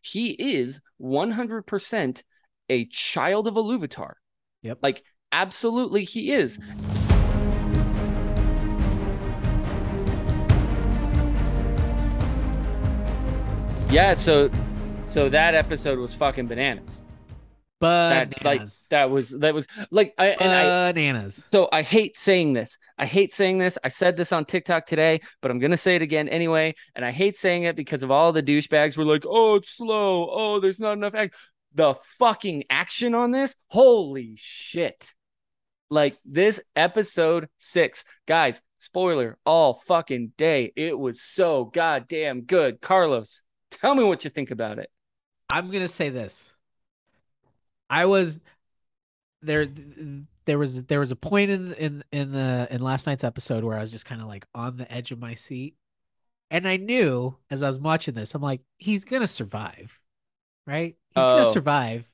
he is 100% a child of a Iluvatar. Yep. Like, absolutely, he is. Yeah, so so that episode was fucking bananas. Bananas. That like that was that was like I and I Bananas. so I hate saying this. I hate saying this. I said this on TikTok today, but I'm gonna say it again anyway. And I hate saying it because of all the douchebags were like, "Oh, it's slow. Oh, there's not enough act." The fucking action on this, holy shit! Like this episode six, guys. Spoiler all fucking day. It was so goddamn good. Carlos, tell me what you think about it. I'm gonna say this. I was there. There was there was a point in in in the in last night's episode where I was just kind of like on the edge of my seat, and I knew as I was watching this, I'm like, he's gonna survive, right? He's Oh. gonna survive.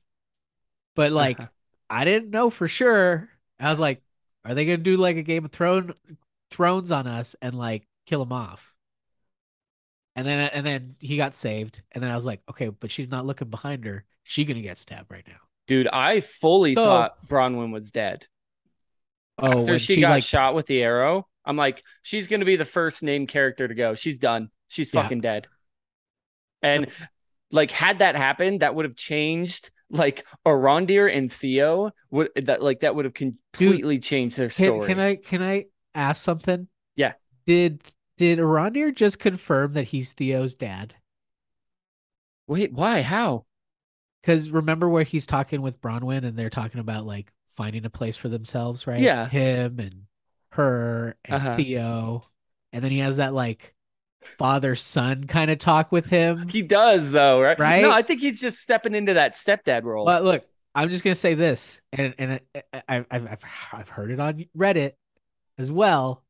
But like, I didn't know for sure. I was like, are they gonna do like a Game of Thrones Thrones on us and like kill him off? And then and then he got saved, and then I was like, okay, but she's not looking behind her. She gonna get stabbed right now. Dude, I fully So- thought Bronwyn was dead. Oh, After when she, got like, shot with the arrow, I'm like, she's gonna be the first named character to go. She's done. She's Yeah. fucking dead. And like, had that happened, that would have changed. Like Arondir and Theo would that like that would have completely changed their Can, story. can I can I ask something? Yeah. Did did Arondir just confirm that he's Theo's dad? Wait, why? How? Because remember where he's talking with Bronwyn and they're talking about like finding a place for themselves, right? Yeah. Him and her and Uh-huh. Theo. And then he has that like father son kind of talk with him. He does though, right? Right? No, I think he's just stepping into that stepdad role. But look, I'm just gonna say this, and and I- I- I've I've I've heard it on Reddit as well.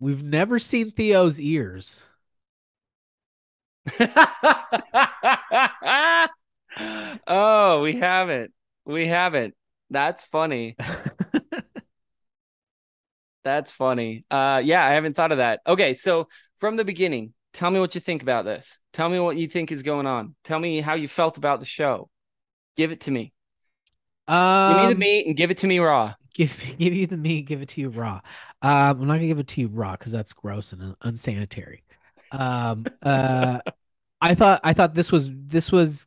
We've never seen Theo's ears. oh, we haven't. We haven't. That's funny. That's funny. Uh yeah, I haven't thought of that. Okay, so from the beginning, tell me what you think about this. Tell me what you think is going on. Tell me how you felt about the show. Give it to me. Give me the Um, meat and give it to me raw. give give you the meat, give it to you raw. Um, I'm not gonna give it to you raw because that's gross and unsanitary. Um, uh, I thought I thought this was this was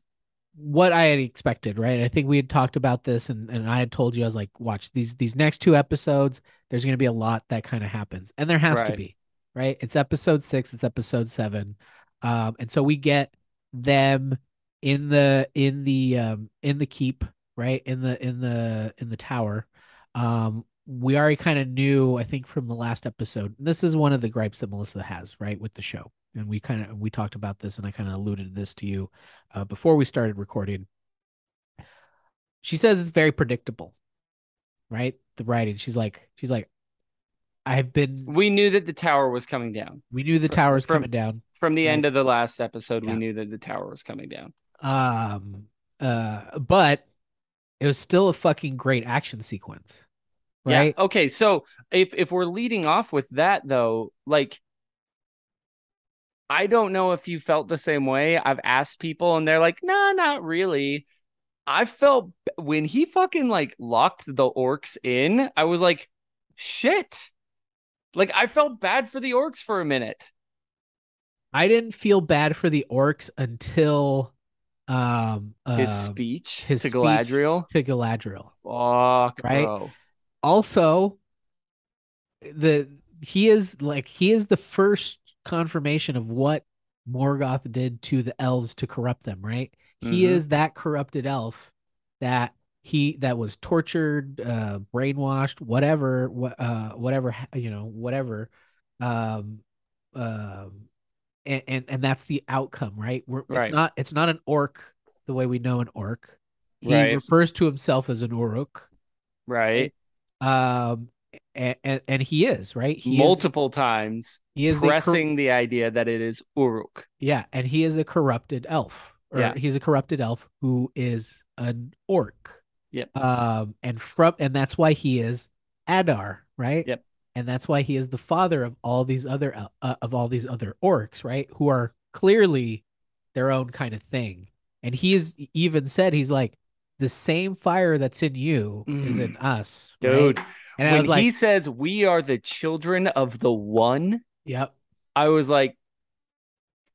what I had expected, right? I think we had talked about this, and and I had told you I was like, watch these these next two episodes. There's gonna be a lot that kind of happens, and there has to be, right? It's episode six, it's episode seven, um, and so we get them in the in the um in the keep, right? In the in the in the tower. Um, we already kind of knew, I think, from the last episode. This is one of the gripes that Melissa has, right, with the show. And we kind of we talked about this, and I kind of alluded this to you uh, before we started recording. She says it's very predictable, right? The writing. She's like, she's like, I've been. We knew that the tower was coming down. We knew the Fr- tower's from- coming down. From the Right. end of the last episode, Yeah. we knew that the tower was coming down. Um. Uh. But it was still a fucking great action sequence, right? Yeah. Okay. So if if we're leading off with that though, like I don't know if you felt the same way. I've asked people and they're like, "Nah, not really." I felt when he fucking like locked the orcs in, I was like, "Shit." Like I felt bad for the orcs for a minute. I didn't feel bad for the orcs until um His um, speech his to speech. Galadriel. to Galadriel. Fuck, Right? bro. Also, the he is like he is the first confirmation of what Morgoth did to the elves to corrupt them, right? He Mhm. is that corrupted elf that he that was tortured, uh brainwashed, whatever, what uh whatever you know, whatever. Um um and, and and that's the outcome, right? We're, Right. It's not it's not an orc the way we know an orc. He Right. refers to himself as an uruk. Right. Um, and, and, and he is right. He Multiple times he is a cor- pressing the idea that it is Uruk. yeah, and he is a corrupted elf. Or Yeah. he's a corrupted elf who is an orc. Yep. Um, and from and that's why he is Adar, right? Yep. And that's why he is the father of all these other uh, of all these other orcs, right? Who are clearly their own kind of thing. And he's even said he's like the same fire that's in you is in mm. us, right? Dude, And I when was like, he says we are the children of the one, "Yep, I was like,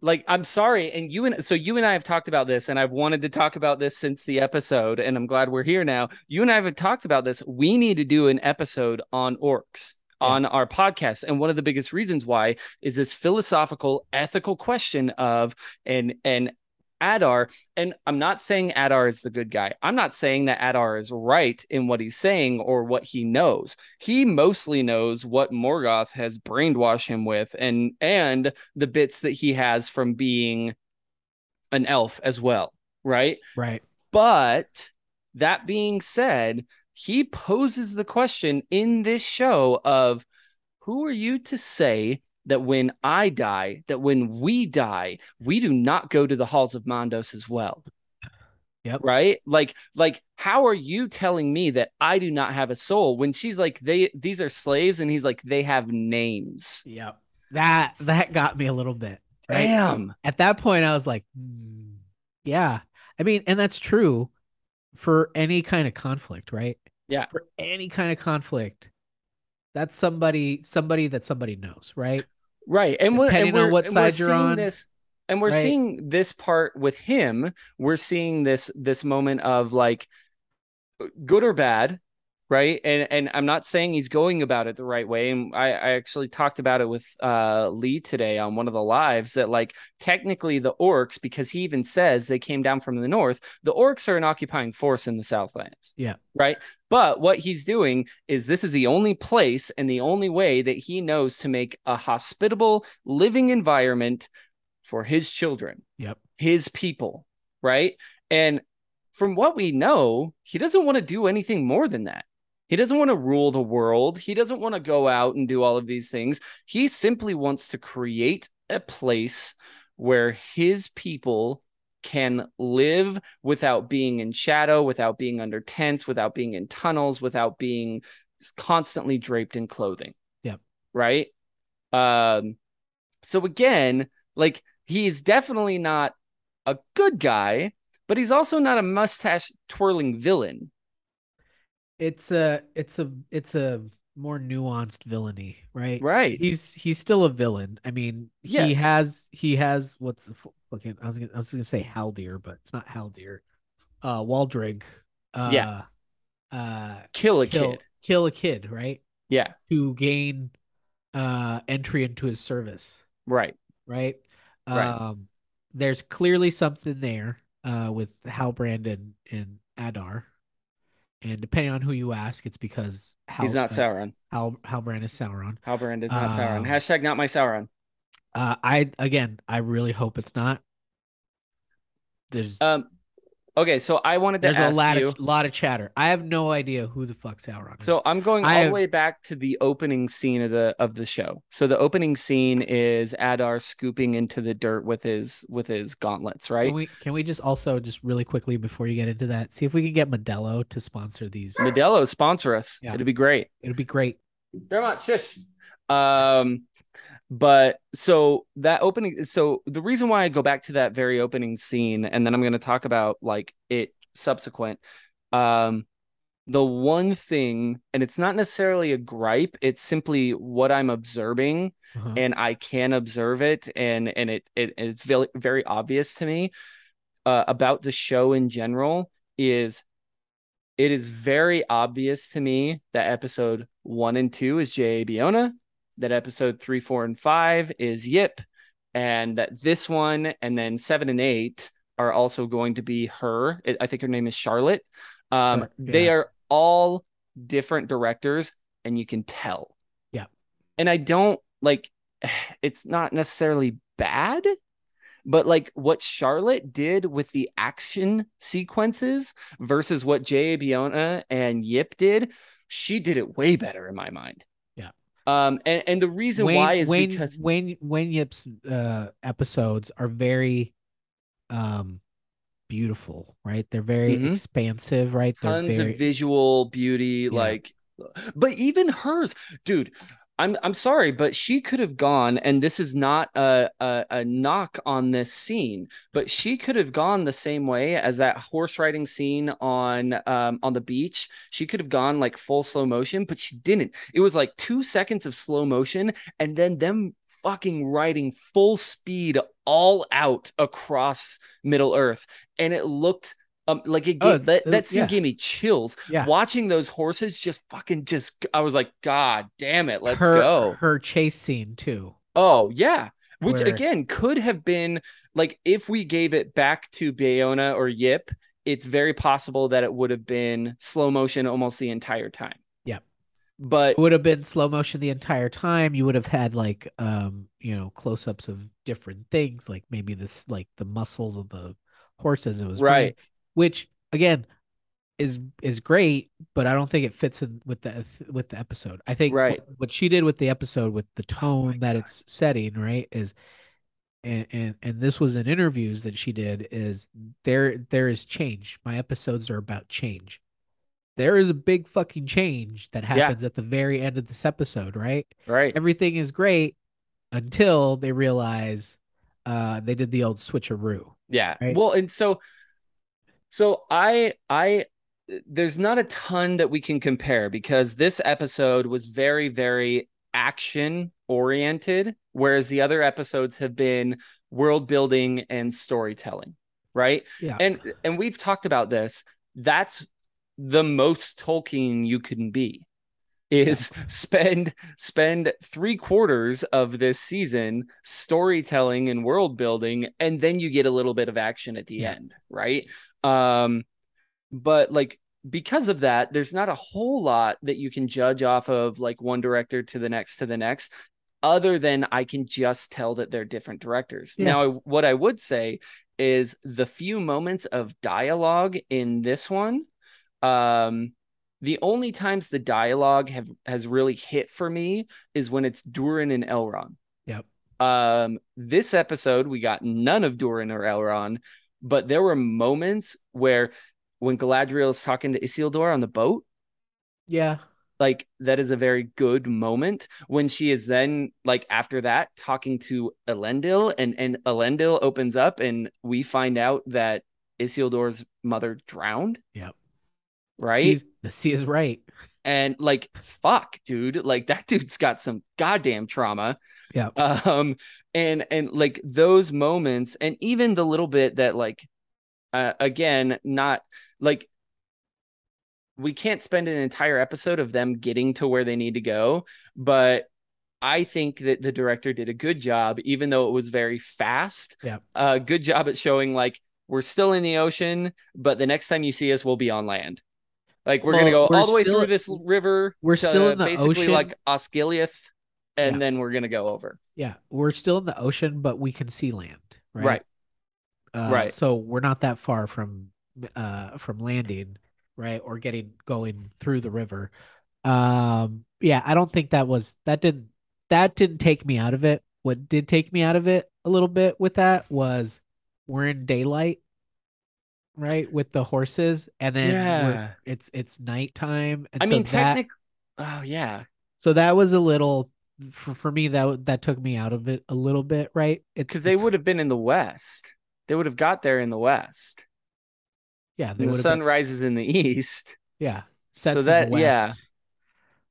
like I'm sorry, and you and so you and I have talked about this, and I've wanted to talk about this since the episode, and I'm glad we're here now. You and I have talked about this. We need to do an episode on orcs Yeah. on our podcast, and one of the biggest reasons why is this philosophical, ethical question of and and Adar, and I'm not saying Adar is the good guy. I'm not saying that Adar is right in what he's saying or what he knows. He mostly knows what Morgoth has brainwashed him with and and the bits that he has from being an elf as well, right? right, But that being said, he poses the question in this show of who are you to say that when I die, that when we die, we do not go to the halls of Mandos as well? Yep. Right? Like like how are you telling me that I do not have a soul when she's like they these are slaves and he's like they have names. yep." That that got me a little bit. Right? Damn. At that point, I was like, "Hmm, "Yeah." I mean, and that's true for any kind of conflict, right? Yeah. For any kind of conflict, that's somebody somebody that somebody knows, right? Right. And we're, Depending and we're- what side you're seeing on, This, and we're right? seeing this part with him. We're seeing this this moment of like good or bad, right? And and I'm not saying he's going about it the right way. And I, I actually talked about it with uh Lee today on one of the lives that like technically the orcs, because he even says they came down from the north, the orcs are an occupying force in the Southlands. Yeah. Right. But what he's doing is this is the only place and the only way that he knows to make a hospitable living environment for his children, Yep. his people, right? And from what we know, he doesn't want to do anything more than that. He doesn't want to rule the world. He doesn't want to go out and do all of these things. He simply wants to create a place where his people can live without being in shadow, without being under tents, without being in tunnels, without being constantly draped in clothing. Yep. Right? Um so again, like he's definitely not a good guy, but he's also not a mustache twirling villain. It's a it's a it's a more nuanced villainy, right? Right. He's he's still a villain. I mean, he has he has what's the fu- fucking I was gonna, I was gonna say Haldir, but it's not Haldir. Uh, Waldreg. Uh, Yeah. Uh, kill a kill kid. kill a kid, right? Yeah. To gain uh entry into his service, Right. right? Right. Um, there's clearly something there uh with Halbrand and and Adar. And depending on who you ask, it's because Hal, He's not uh, Sauron. Hal Halbrand is Sauron. Halbrand is not Sauron. Um, Hashtag not my Sauron. Uh, I again, I really hope it's not. There's Um okay, so I wanted to there's a lot you. of lot of chatter. I have no idea who the fuck Sauron is. So I'm going all I the way back to the opening scene of the of the show. So the opening scene is Adar scooping into the dirt with his with his gauntlets, right? can we can we just also just really quickly before you get into that, see if we can get Modelo to sponsor these. Modelo sponsor us. Yeah. It'd be great. It'd be great. Dermot, shush. Um, but so that opening, so the reason why I go back to that very opening scene, and then I'm going to talk about like it subsequent. Um, the one thing, and it's not necessarily a gripe, it's simply what I'm observing, Uh-huh. and I can observe it, and and it, it it's very very obvious to me uh, about the show in general is it is very obvious to me that episode one and two is J.A. Bayona, that episode three, four, and five is Yip, and that this one and then seven and eight are also going to be her. I think her name is Charlotte. Um, Sure, They are all different directors, and you can tell. Yeah. And I don't like it's not necessarily bad, but like what Charlotte did with the action sequences versus what J.A. Bayona and Yip did, she did it way better in my mind. Yeah. Um, and, and the reason Wayne, why is Wayne, because Wayne Wayne Yip's uh episodes are very um beautiful, right? They're very Mhm. expansive, right? They're tons very of visual beauty, like but even hers, dude. I'm I'm sorry, but she could have gone, and this is not a, a, a knock on this scene, but she could have gone the same way as that horse riding scene on um on the beach. She could have gone like full slow motion, but she didn't. It was like two seconds of slow motion, and then them fucking riding full speed all out across Middle Earth, and it looked um, like it Oh, gave, that, uh, that scene yeah. gave me chills. Yeah. Watching those horses just fucking just I was like, God damn it, let's her, go. Her chase scene too. Oh yeah. Which Where- again could have been like if we gave it back to Bayona or Yip, it's very possible that it would have been slow motion almost the entire time. Yeah. But It would have been slow motion the entire time. You would have had like um, you know, close ups of different things, like maybe this like the muscles of the horses. it was Right. Which again is is great, but I don't think it fits in with the with the episode. I think Right. what, what she did with the episode with the Oh tone that God. it's setting, right, is and, and and this was in interviews that she did is there there is change. My episodes are about change. There is a big fucking change that happens at the very end of this episode, right? right. Everything is great until they realize uh they did the old switcheroo. Yeah. Right? Well, and so so I I there's not a ton that we can compare because this episode was very very action oriented whereas the other episodes have been world building and storytelling, right? Yeah. And and we've talked about this. That's the most Tolkien you can be is spend spend three quarters of this season storytelling and world building and then you get a little bit of action at the Yeah. end right um but like because of that there's not a whole lot that you can judge off of like one director to the next to the next other than i can just tell that they're different directors Yeah. now what i would say is the few moments of dialogue in this one um the only times the dialogue have has really hit for me is when it's Durin and Elrond. Yep. Um, this episode we got none of Durin or Elrond, but there were moments where when Galadriel is talking to Isildur on the boat, Yeah. like that is a very good moment when she is then like after that talking to Elendil and and Elendil opens up and we find out that Isildur's mother drowned. Yep. Right. The C is right. and like fuck dude like that dude's got some goddamn trauma Yeah. um and and like those moments and even the little bit that like uh, again not like we can't spend an entire episode of them getting to where they need to go but i think that the director did a good job even though it was very fast Yeah. a good job at showing like we're still in the ocean but the next time you see us we'll be on land like we're gonna go we're all the way through this river we're still in the basically ocean. like osgiliath and Yeah. then we're gonna go over Yeah. We're still in the ocean, but we can see land. Right. right Uh, Right. So we're not that far from uh from landing, right, or getting going through the river. Um, yeah, I don't think that was that didn't that didn't take me out of it. What did take me out of it a little bit with that was we're in daylight, right, with the horses, and then we're- Yeah. it's it's nighttime. And i so mean technically oh yeah so that was a little for, for me that that took me out of it a little bit, right? Because they would have been in the west they would have got there in the west yeah, they the sun been, rises in the east yeah, sets in that- the yeah. west.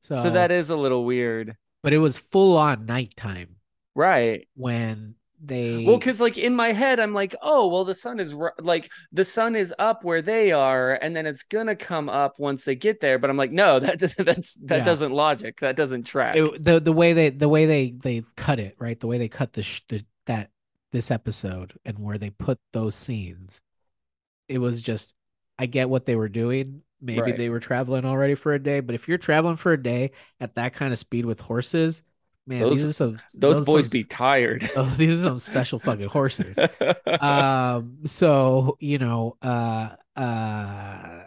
So, so that is a little weird but it was full on nighttime right when they well because like in my head i'm like oh well the sun is ri- like the sun is up where they are and then it's gonna come up once they get there. But i'm like no that that's that Yeah. doesn't logic. That doesn't track. It, the the way they the way they they cut it right? The way they cut the, sh- the that this episode and where they put those scenes it was just i get what they were doing. Maybe Right. they were traveling already for a day but if you're traveling for a day at that kind of speed with horses man Those- these are some those, boys some- be tired. oh, these are some special fucking horses. Um so you know uh uh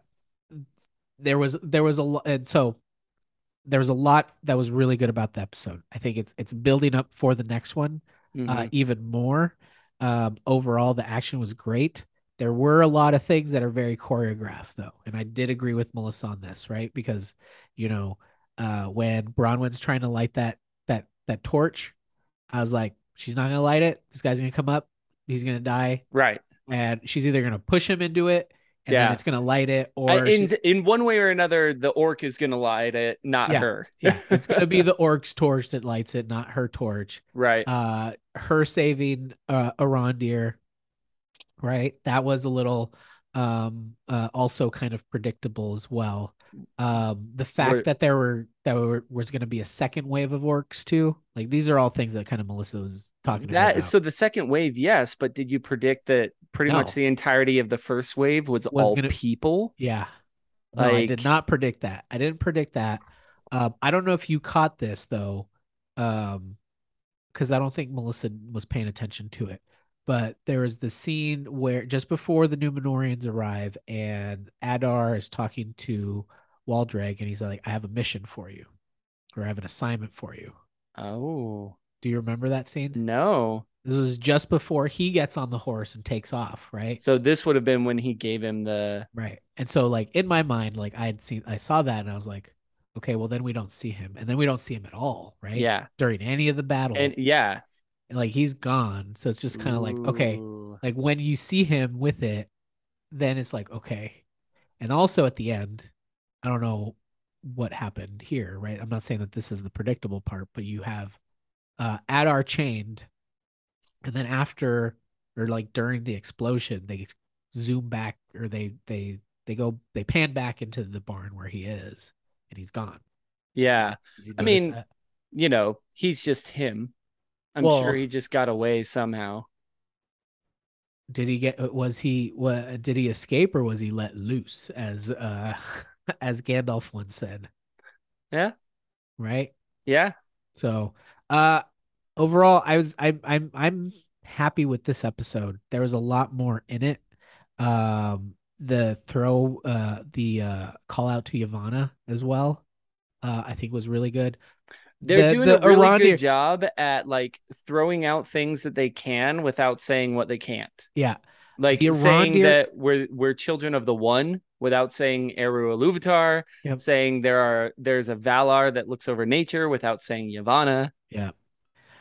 there was there was a lot and so there was a lot that was really good about the episode. I think it's it's building up for the next one uh Mhm. even more. Um overall the action was great. There were a lot of things that are very choreographed though and i did agree with melissa on this right? Because you know uh when bronwyn's trying to light that that torch. I was like, she's not gonna light it. This guy's gonna come up. He's gonna die, Right. and she's either gonna push him into it, and Yeah. it's gonna light it, or I- in in one way or another, the orc is gonna light it, not Yeah. her. yeah, it's gonna be the orc's torch that lights it, not her torch. right. uh her saving uh Arondir, right? That was a little um uh also kind of predictable as well. Um the fact Were- that there were that were, was going to be a second wave of orcs too. Like these are all things that kind of Melissa was talking That about. so the second wave, yes, but did you predict that pretty much the entirety of the first wave was, Was all gonna- people? yeah. No, I did not predict that. I didn't predict that. Um I don't know if you caught this though. Um because I don't think Melissa was paying attention to it. But there is the scene where just before the Numenorians arrive and Adar is talking to Waldreg and he's like, I have a mission for you, or I have an assignment for you. Oh Do you remember that scene? no! This was just before he gets on the horse and takes off, right? So this would have been when he gave him the Right. And so like in my mind, like I had seen I saw that and I was like, okay, well then we don't see him. And then we don't see him at all, right? yeah, During any of the battle. and yeah, like he's gone. So it's just kind of like, okay, like when you see him with it, then it's like, okay. And also at the end, I don't know what happened here, right? I'm not saying that this is the predictable part, but you have uh Adar chained, and then after or like during the explosion, they zoom back or they they they go they pan back into the barn where he is and he's gone. yeah. I mean, that? You know, he's just him. I'm Well- sure he just got away somehow. did he get was he what did he escape or was he let loose as uh as Gandalf once said? Yeah, right? Yeah, so uh overall I was I I'm I'm happy with this episode. There was a lot more in it. Um the throw uh the uh call out to Yavanna as well uh I think was really good They're The- doing the a really good job at like throwing out things that they can without saying what they can't. yeah Like The saying that we're we're children of the one without saying Eru Iluvatar, Yep. saying there are there's a Valar that looks over nature without saying Yavanna. yeah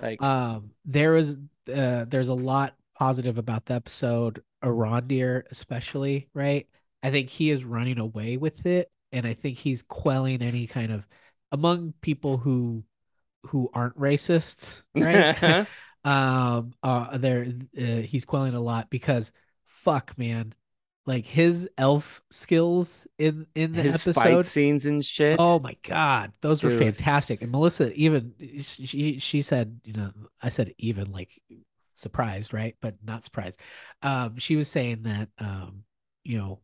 Like Um, there is uh, there's a lot positive about the episode. Arondir, especially, right? I think he is running away with it, and I think he's quelling any kind of among people who who aren't racists, right? um, uh, there uh, he's quelling a lot because fuck, man, like his elf skills in in the his fight episode. scenes and shit. Oh my god, those were fantastic. And Melissa even she she said, you know, I said even like surprised, right? But not surprised. Um she was saying that um you know,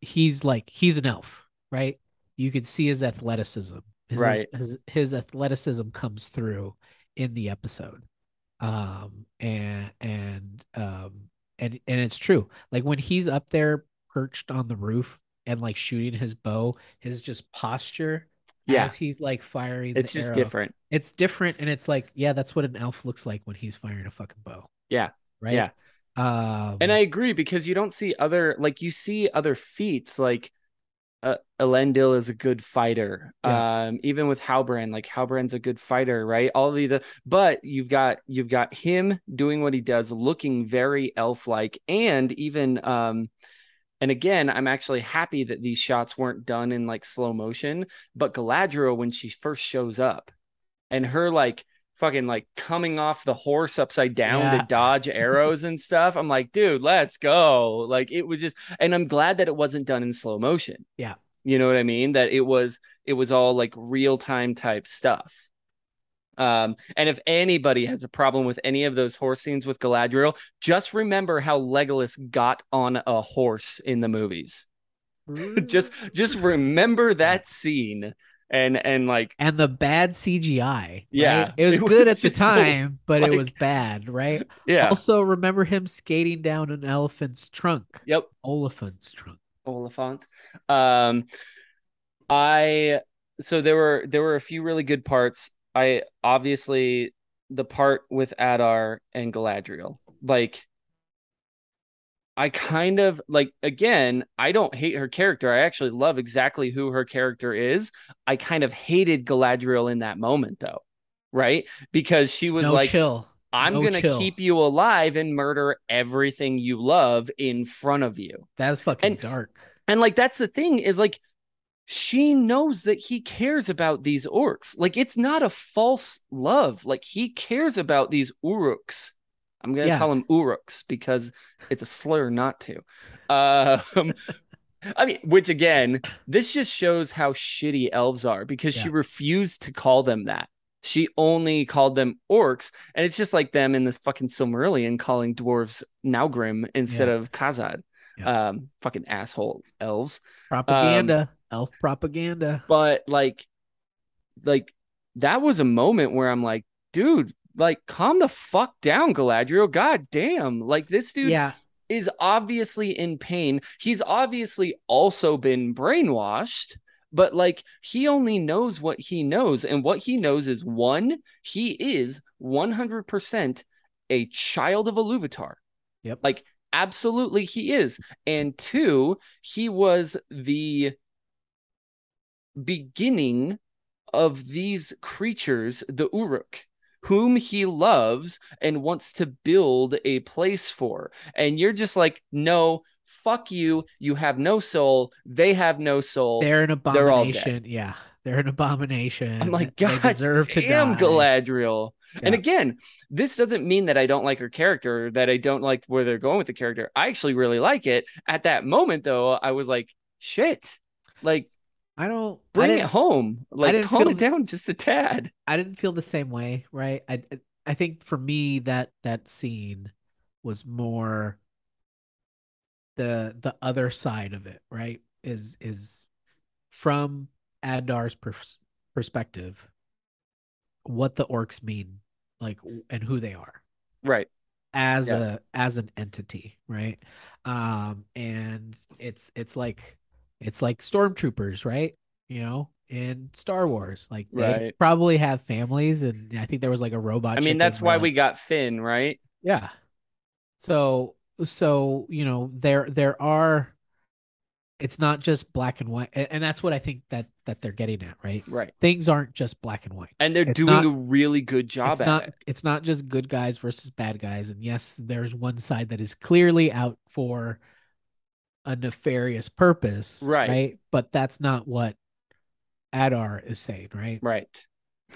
he's like he's an elf, right? You could see his athleticism. His, Right. His his athleticism comes through in the episode. Um and and um and and it's true. Like when he's up there perched on the roof and like shooting his bow, his just posture Yeah. as he's like firing it's just arrow. different. It's different and it's like, yeah, that's what an elf looks like when he's firing a fucking bow. Yeah. Right? Yeah. Um And I agree because you don't see other like you see other feats like uh, Elendil is a good fighter. Um, even with Halbrand, like Halbrand's a good fighter, right? All the, the but you've got you've got him doing what he does, looking very elf-like, and even um, and again, I'm actually happy that these shots weren't done in like slow motion. But Galadriel, when she first shows up, and her like fucking like coming off the horse upside down Yeah. to dodge arrows and stuff. I'm like, dude, let's go. Like it was just, and I'm glad that it wasn't done in slow motion. Yeah. You know what I mean? That it was, it was all like real time type stuff. Um, and if anybody has a problem with any of those horse scenes with Galadriel, just remember how Legolas got on a horse in the movies. just, just remember that scene and and like and the bad CGI. right? Yeah, It was it good was at the time, but it was bad, right? yeah, Also remember him skating down an elephant's trunk. yep. Oliphant's trunk. Oliphant. Um, I so there were there were a few really good parts. I obviously the part with Adar and Galadriel, like. I kind of like again, I don't hate her character. I actually love exactly who her character is. I kind of hated Galadriel in that moment though. right? Because she was no like, chill. I'm No gonna chill. keep you alive and murder everything you love in front of you. That's fucking And- dark. And like that's the thing is like she knows that he cares about these orcs. Like it's not a false love. Like he cares about these uruks. I'm gonna Yeah. call them uruks because it's a slur not to. Um I mean, which again, this just shows how shitty elves are because she refused to call them that. She only called them orcs, and it's just like them in this fucking Silmarillion calling dwarves Naugrim instead Yeah. of Khazad. Yeah. Um, fucking asshole elves. Propaganda. Elf propaganda. But like, like that was a moment where I'm like, dude, like, calm the fuck down, Galadriel. God damn, like this dude yeah. is obviously in pain. He's obviously also been brainwashed, but like he only knows what he knows. And what he knows is one, he is 100% a child of Iluvatar. Yep. Like, absolutely, he is. And two, he was the beginning of these creatures, the Uruk, whom he loves and wants to build a place for. And you're just like, no, fuck you. You have no soul. They have no soul. They're an they're abomination. Yeah. They're an abomination. I'm like, They God deserve to damn, die. Galadriel. And again, this doesn't mean that I don't like her character, that I don't like where they're going with the character. I actually really like it. At that moment, though, I was like, shit, like I don't I bring it home, like calm it down just a tad. I didn't feel the same way, right? I I think for me that that scene was more the the other side of it, right? Is is from Adar's pers- perspective what the orcs mean, like and who they are Right. as Yeah. a as an entity, right? Um and it's it's like it's like stormtroopers, right? You know, in Star Wars, like they Right. probably have families, and I think there was like a robot. I mean, that's why we got Finn, right? yeah. So so you know there there are. It's not just black and white, and, and that's what I think that that they're getting at, right? Right. Things aren't just black and white. And they're It's doing not- a really good job it's at not it. it's not just good guys versus bad guys and yes there's one side that is clearly out for a nefarious purpose Right. right? but that's not what adar is saying right Right.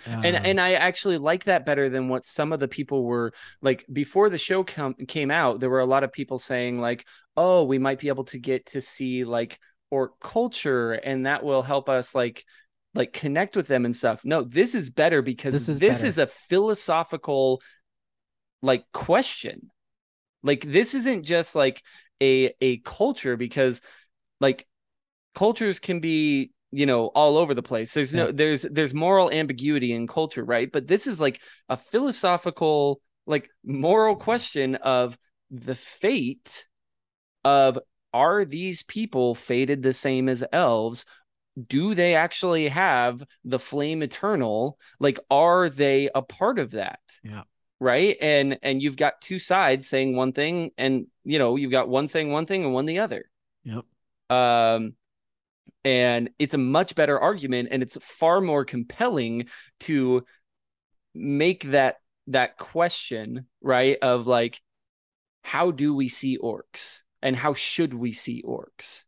and Um, and I actually like that better than what some of the people were like before the show com- came out. There were a lot of people saying like, "Oh, we might be able to get to see like orc culture, and that will help us like like connect with them and stuff." No, this is better because This is this is is, a philosophical like question. Like this isn't just like a a culture because like cultures can be you know all over the place. There's no there's there's moral ambiguity in culture right? But this is like a philosophical like moral question of the fate of are these people fated the same as elves? Do they actually have the flame eternal? Like are they a part of that? Yeah. Right? And and you've got two sides saying one thing and you know you've got one saying one thing and one the other. Yep. Um and it's a much better argument and it's far more compelling to make that that question right of like how do we see orcs and how should we see orcs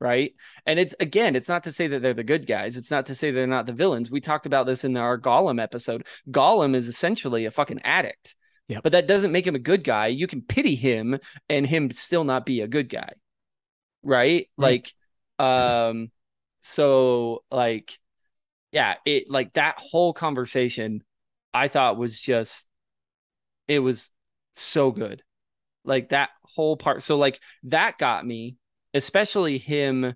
right? And it's again it's not to say that they're the good guys. It's not to say they're not the villains. We talked about this in our gollum episode. Gollum is essentially a fucking addict. Yep. but that doesn't make him a good guy. You can pity him and him still not be a good guy right? Right. like um so like yeah it like that whole conversation i thought was just it was so good. Like that whole part so like that got me especially him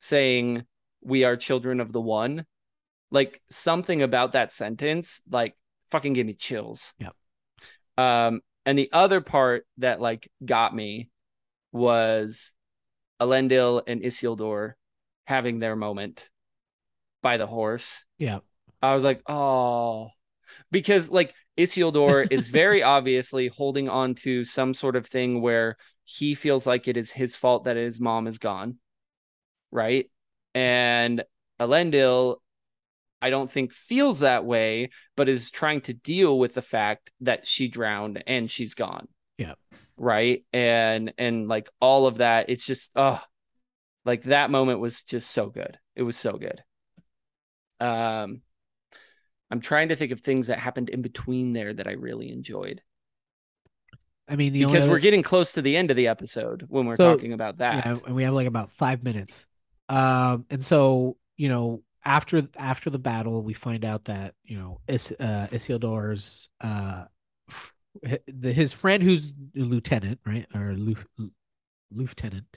saying we are children of the one. Like something about that sentence like fucking gave me chills. Yeah um and the other part that like got me was Elendil and Isildur having their moment by the horse. Yeah. I was like, oh, because like Isildur is very obviously holding on to some sort of thing where he feels like it is his fault that his mom is gone, right? And Elendil, I don't think feels that way, but is trying to deal with the fact that she drowned and she's gone. Yeah. Right. And and like all of that, it's just oh like that moment was just so good. It was so good. Um I'm trying to think of things that happened in between there that I really enjoyed. I mean, the because only we're getting close to the end of the episode when we're So, talking about that. Yeah, and we have like about five minutes. Um, and so you know, after after the battle, we find out that you know, Is, uh, Isildur's uh, his friend who's a lieutenant, right, or lieu- lieutenant,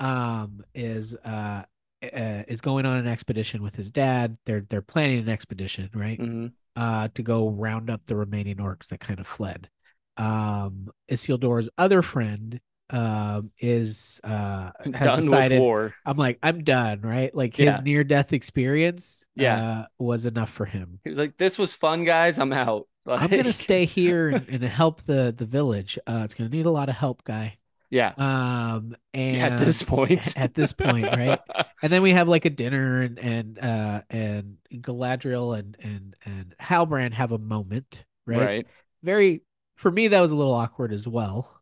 um, is uh, uh is going on an expedition with his dad. They're they're planning an expedition, right? Mhm. uh, to go round up the remaining orcs that kind of fled. Um, Isildur's other friend um, is uh, has Done decided. with war. I'm like, I'm done, right? Like his Yeah. near death experience, Yeah. uh, was enough for him. He was like, "This was fun, guys. I'm out." I'm gonna stay here and, and help the the village. Uh, it's gonna need a lot of help, guy. Yeah. Um, and At this point. at this point, right? and then we have like a dinner and and uh and Galadriel and and and Halbrand have a moment, right? right. Very for me that was a little awkward as well.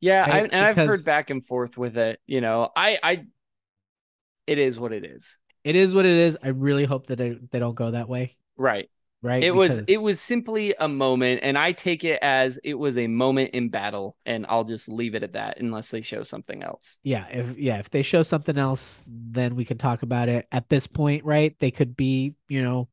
Yeah, I, and I've heard back and forth with it. You know, I, I, it is what it is. It is what it is. I really hope that they, they don't go that way, Right. right? It was, it was simply a moment, and I take it as it was a moment in battle, and I'll just leave it at that unless they show something else. yeah, if yeah, if they show something else, then we can talk about it. At this point, right? They could be, you know,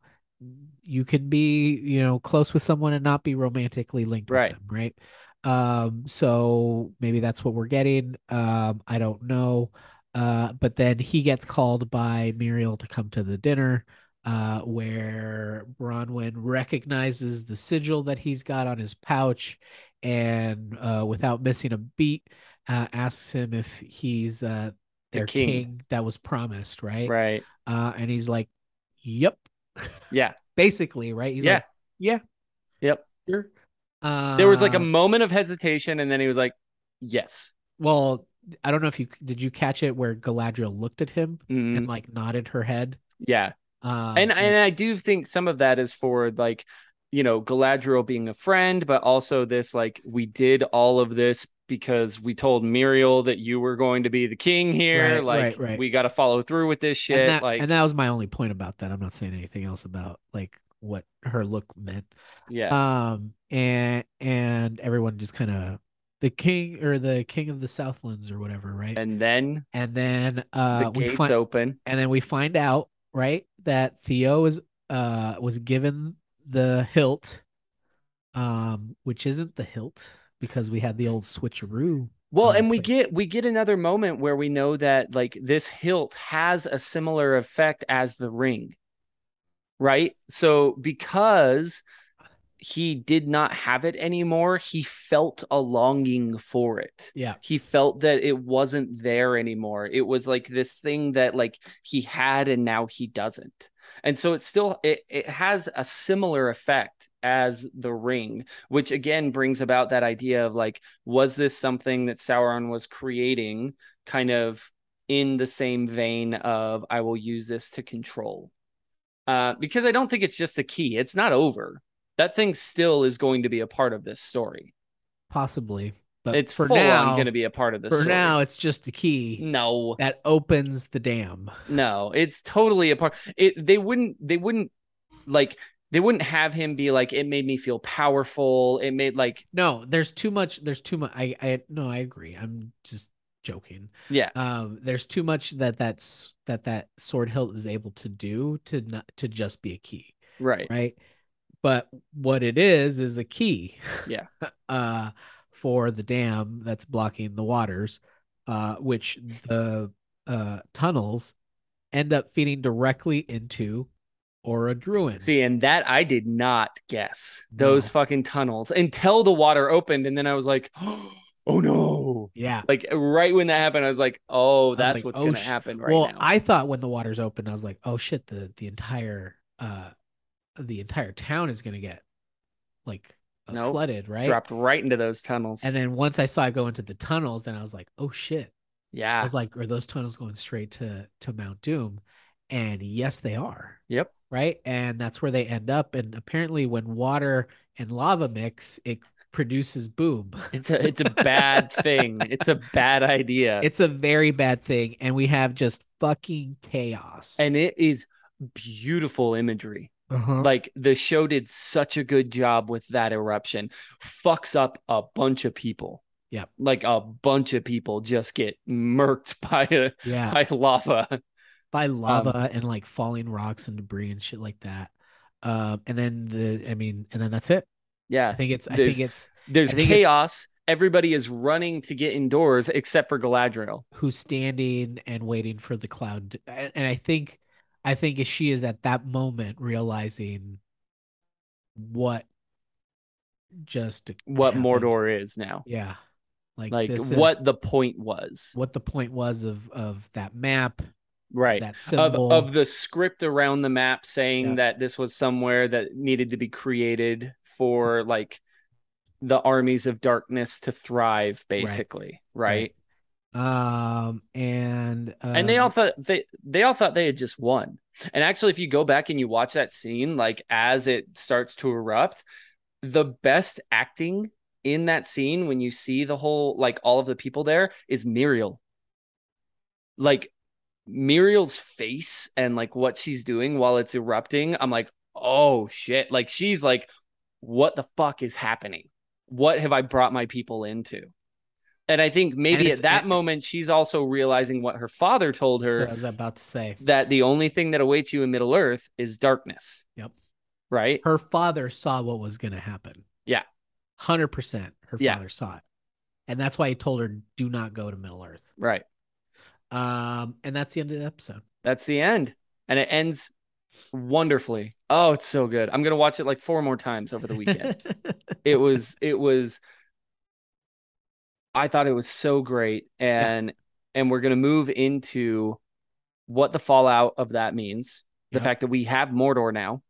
you can be, you know, close with someone and not be romantically linked with Right. them, right? Um, so maybe that's what we're getting. Um, I don't know. Uh, but then he gets called by Míriel to come to the dinner, uh, where Bronwyn recognizes the sigil that he's got on his pouch, and uh, without missing a beat, uh, asks him if he's uh The their king. king. that was promised, right? Right. Uh, and he's like, "Yep," Yeah. Basically, right? He's Yeah. like, "Yeah, Yep. sure." Uh, There was like a moment of hesitation, and then he was like, "Yes." well, I don't know if you did you catch it where Galadriel looked at him Mhm. and like nodded her head. Yeah. Um, and and I do think some of that is for like you know Galadriel being a friend, but also this like we did all of this because we told Míriel that you were going to be the king here. Right, like right, right. we got to follow through with this shit. and that, like and that was my only point about that. I'm not saying anything else about like what her look meant. yeah, Um, and and everyone just kind of the king or the king of the Southlands or whatever, right? and then And then the uh, we gates find open. and then we find out right that Theo is uh was given the hilt, um, which isn't the hilt because we had the old switcheroo. Well, and we get we get another moment where we know that like this hilt has a similar effect as the ring. Right? So because he did not have it anymore, he felt a longing for it. Yeah, He felt that it wasn't there anymore. It was like this thing that like he had and now he doesn't. And so it still it, it has a similar effect as the ring, which again brings about that idea of like, was this something that Sauron was creating kind of in the same vein of I will use this to control? Uh, because I don't think it's just a key. It's not over. That thing still is going to be a part of this story. possibly. But it's for now, going to be a part of this. for story. now, it's just a key no, that opens the dam. no, it's totally a part. It they wouldn't they wouldn't like they wouldn't have him be like it made me feel powerful. It made like No, there's too much. There's too much. I, I, no, I agree. I'm just joking. yeah, Um, there's too much that that's that that sword hilt is able to do to not to just be a key, right, right? But what it is is a key. Yeah. uh, for the dam that's blocking the waters, uh, which the uh tunnels end up feeding directly into Orodruin. See, and that I did not guess those No. fucking tunnels until the water opened, and then I was like, oh no. yeah. Like right when that happened, I was like, "Oh, that's like, what's oh, gonna sh- happen right well, now." I thought when the waters opened, I was like, oh shit, the the entire uh the entire town is gonna get like Nope. flooded, right? Dropped right into those tunnels. And then once I saw it go into the tunnels, and I was like, oh shit. Yeah. I was like, are those tunnels going straight to to Mount Doom? And yes, they are. Yep. Right. And that's where they end up. And apparently, when water and lava mix, it produces boom. It's a it's a bad thing. It's a bad idea. It's a very bad thing. And we have just fucking chaos. and it is beautiful imagery. Uh-huh. Like the show did such a good job with that eruption. Fucks up a bunch of people. Yeah. Like a bunch of people just get murked by a, yeah, by lava. by Um, lava and like falling rocks and debris and shit like that. Um, and then the, I mean, and then that's it. Yeah. I think it's, I There's- think it's There's think it's- chaos. Everybody is running to get indoors except for Galadriel. who's standing and waiting for the cloud. and, and I think, I think she is at that moment realizing what just What happened. Mordor is now. Yeah, like Like this is what the point was. what the point was of of that map, Right. that Of symbol. of the script around the map saying Yeah. that this was somewhere that needed to be created for like the armies of darkness to thrive basically, right? Um, and and they all um, thought they they all thought they had just won. And actually, if you go back and you watch that scene, like as it starts to erupt, the best acting in that scene when you see the whole like all of the people there is Míriel. Like Míriel's face and like what she's doing while it's erupting, I'm like, oh shit. Like she's like, what the fuck is happening? What have I brought my people into? And I think maybe at that moment she's also realizing what her father told her I was about to say. that the only thing that awaits you in Middle Earth is darkness. Yep. Right? Her father saw what was going to happen. Yeah. hundred percent. Her Yeah. father saw it, and that's why he told her, "Do not go to Middle Earth." Right. Um, and that's the end of the episode. That's the end. And it ends wonderfully. Oh, it's so good. I'm gonna watch it like four more times over the weekend. it was it was I thought it was so great. And and we're gonna move into what the fallout of that means. The Yep. fact that we have Mordor now,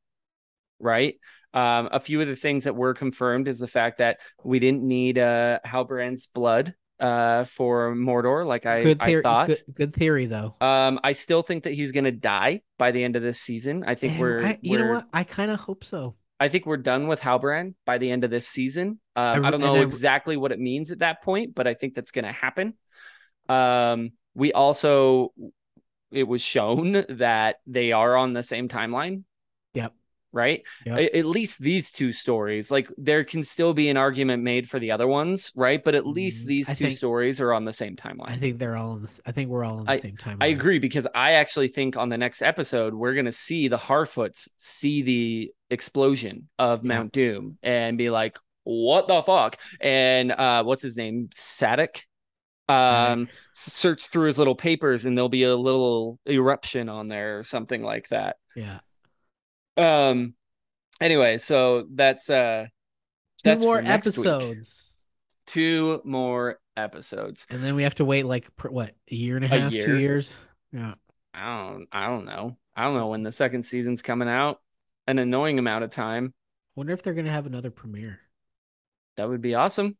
right? Um, a few of the things that were confirmed is the fact that we didn't need uh Halbrand's blood uh for Mordor, like I, good I theory. thought. Good, good theory, though. Um, I still think that he's gonna die by the end of this season. I think Man, we're, I- you know we're- what? I kind of hope so. I think we're done with Halbrand by the end of this season. Um, I, re- don't know I exactly what it means at that point, but I think that's gonna happen. Um, we also it was shown that they are on the same timeline, Yep. right? Yep. At least these two stories. Like there can still be an argument made for the other ones, right? But at least Mm, these I two think- stories are on the same timeline. I think they're all on this. I think we're all on the same time. I agree because I actually think on the next episode we're gonna see the Harfoots see the explosion of. Mount Doom and be like, "What the fuck?" And uh, what's his name? Sadoc. Um, search through his little papers and there'll be a little eruption on there or something like that. Yeah. Um. Anyway, so that's uh, Two that's more for next week. episodes, two more episodes. and then we have to wait like per, what a year and a A half, year. two years. Yeah. I don't I don't know. I don't know when the second season's coming out. An annoying amount of time. Wonder if they're gonna have another premiere. That would be awesome.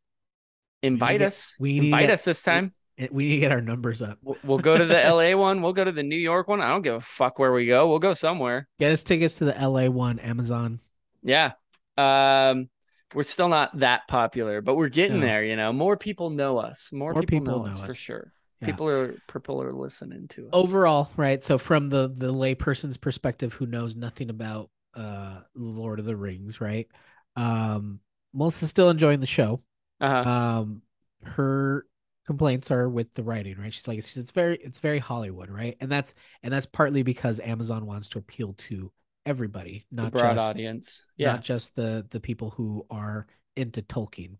Invite get- us. we need to Invite get- us this time. We need to get our numbers up. We'll, we'll go to the LA one. We'll go to the New York one. I don't give a fuck where we go. We'll go somewhere. Get us tickets to the LA one, Amazon. Yeah. Um we're still not that popular, but we're getting No. there, you know. More people know us. More, More people, people know, know us, for sure. Yeah. People are people are listening to us. Overall, right? So from the the layperson's perspective, who knows nothing about uh Lord of the Rings, right? Um, Melissa's still enjoying the show. Uh-huh. um her complaints are with the writing right she's like it's, it's very it's very hollywood right and that's and that's partly because amazon wants to appeal to everybody the not broad just audience. Yeah. not just the the people who are into tolkien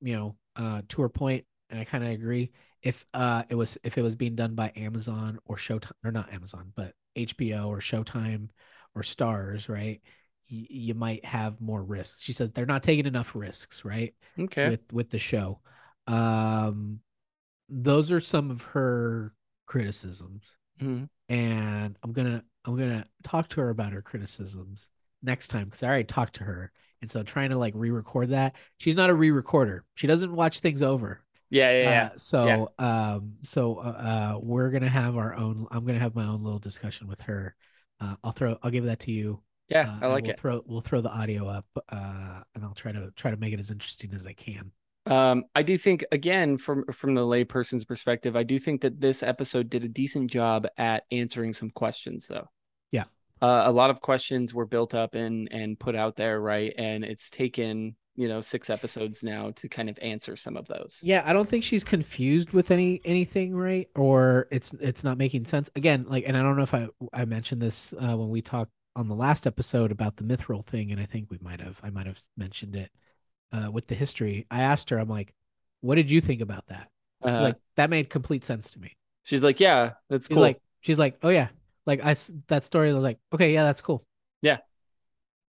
you know uh to her point and i kind of agree if uh it was if it was being done by amazon or showtime or not amazon but hbo or showtime or stars right y- you might have more risks she said they're not taking enough risks right okay. with with the show. Um, those are some of her criticisms, Mhm. and I'm gonna I'm gonna talk to her about her criticisms next time because I already talked to her, and so trying to like re-record that. She's not a re-recorder. She doesn't watch things over. Yeah, yeah, yeah. Uh, so um so uh, uh we're gonna have our own I'm gonna have my own little discussion with her. Uh I'll throw I'll give that to you. Yeah, Uh, I like we'll it. throw we'll throw the audio up uh and I'll try to try to make it as interesting as I can. Um, I do think again from from the layperson's perspective, I do think that this episode did a decent job at answering some questions though. Yeah. Uh, a lot of questions were built up and and put out there, right? And it's taken, you know, six episodes now to kind of answer some of those. Yeah, I don't think she's confused with any anything, right? Or it's it's not making sense. Again, like and I don't know if I I mentioned this uh when we talked on the last episode about the mithril thing and I think we might have I might have mentioned it uh with the history. I asked her I'm like, "What did you think about that?" She's Uh, like, "That made complete sense to me." she's like, yeah, that's She's cool. like she's like, "Oh yeah." Like i that story was like, "Okay, yeah, that's cool." Yeah.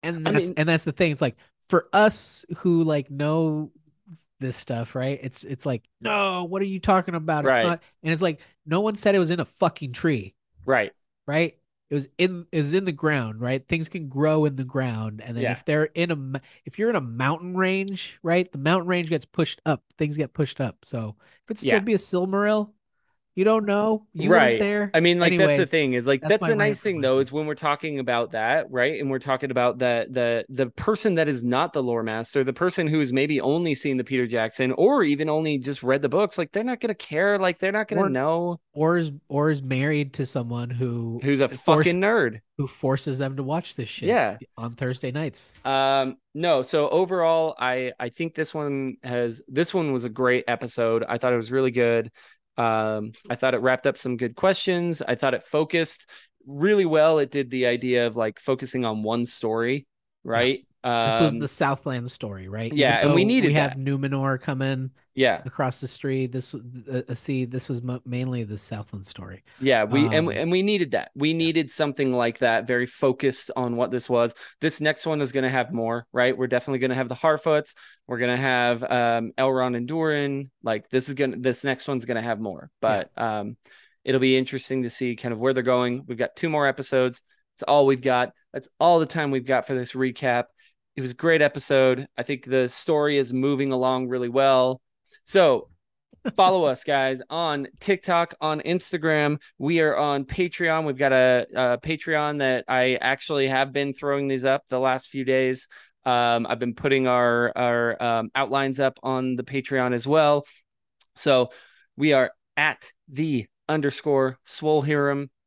And I that's mean- and that's the thing. It's like for us who like know this stuff, right? It's it's like, "No, what are you talking about? It's Right. not." And it's like no one said it was in a fucking tree, right. right? It was in it was in the ground, right? Things can grow in the ground, and then Yeah. if they're in a if you're in a mountain range, right? The mountain range gets pushed up. Things get pushed up. So if it's still Yeah. be a silmaril, you don't know. You Right. there. I mean, like that's the thing is like that's that's, the nice thing though is when we're talking about that, right? And we're talking about the the the person that is not the lore master, the person who's maybe only seen the Peter Jackson or even only just read the books, like they're not gonna care, like they're not gonna Or- know or is or is married to someone who who's a force- fucking nerd. who forces them to watch this shit Yeah. on Thursday nights. Um, no, so overall, I I think this one has this one was a great episode. I thought it was really good. Um, I thought it wrapped up some good questions. I thought it focused really well. It did the idea of like focusing on one story, right? This was Um, the Southland story, right? yeah, and we needed we have that. Numenor coming yeah, across the street. This uh, uh, see, this was mo- mainly the Southland story. yeah. We and Um, and we needed that. We needed something like that, very focused on what this was. This next one is going to have more, right? We're definitely going to have the Harfoots. We're going to have um, Elrond and Durin. Like this is going to this next one's going to have more, but um, it'll be interesting to see kind of where they're going. We've got two more episodes. That's all we've got. That's all the time we've got for this recap. It was a great episode. I think the story is moving along really well. So follow us guys on tiktok on instagram. We are on patreon. We've got a, a patreon that i actually have been throwing these up the last few days. Um, i've been putting our our um, outlines up on the patreon as well. So we are at the underscore swole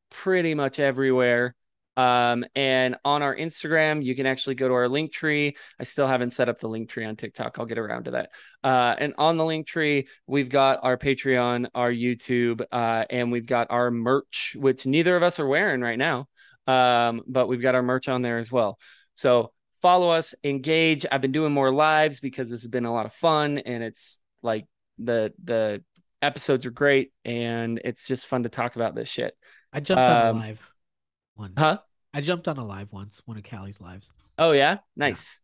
pretty much everywhere um, and on our instagram you can actually go to our link tree i still haven't set up the link tree on tiktok i'll get around to that uh, and on the link tree, we've got our Patreon, our YouTube, uh, and we've got our merch, which neither of us are wearing right now. Um, but we've got our merch on there as well. So follow us, engage. I've been doing more lives because this has been a lot of fun, and it's like the the episodes are great, and it's just fun to talk about this shit. I jumped on Um, a live once. Huh? I jumped on a live once, one of Callie's lives. Oh yeah, nice.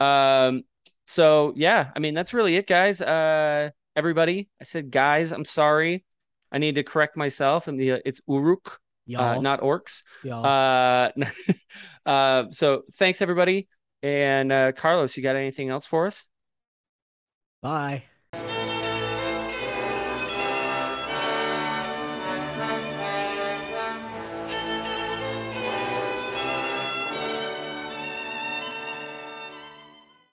Um, so yeah, I mean that's really it, guys. Uh, everybody, I said guys. I'm sorry. I need to correct myself. And the it's Uruk, uh, not orcs. Uh, uh, so thanks everybody. And uh, Carlos, you got anything else for us? Bye.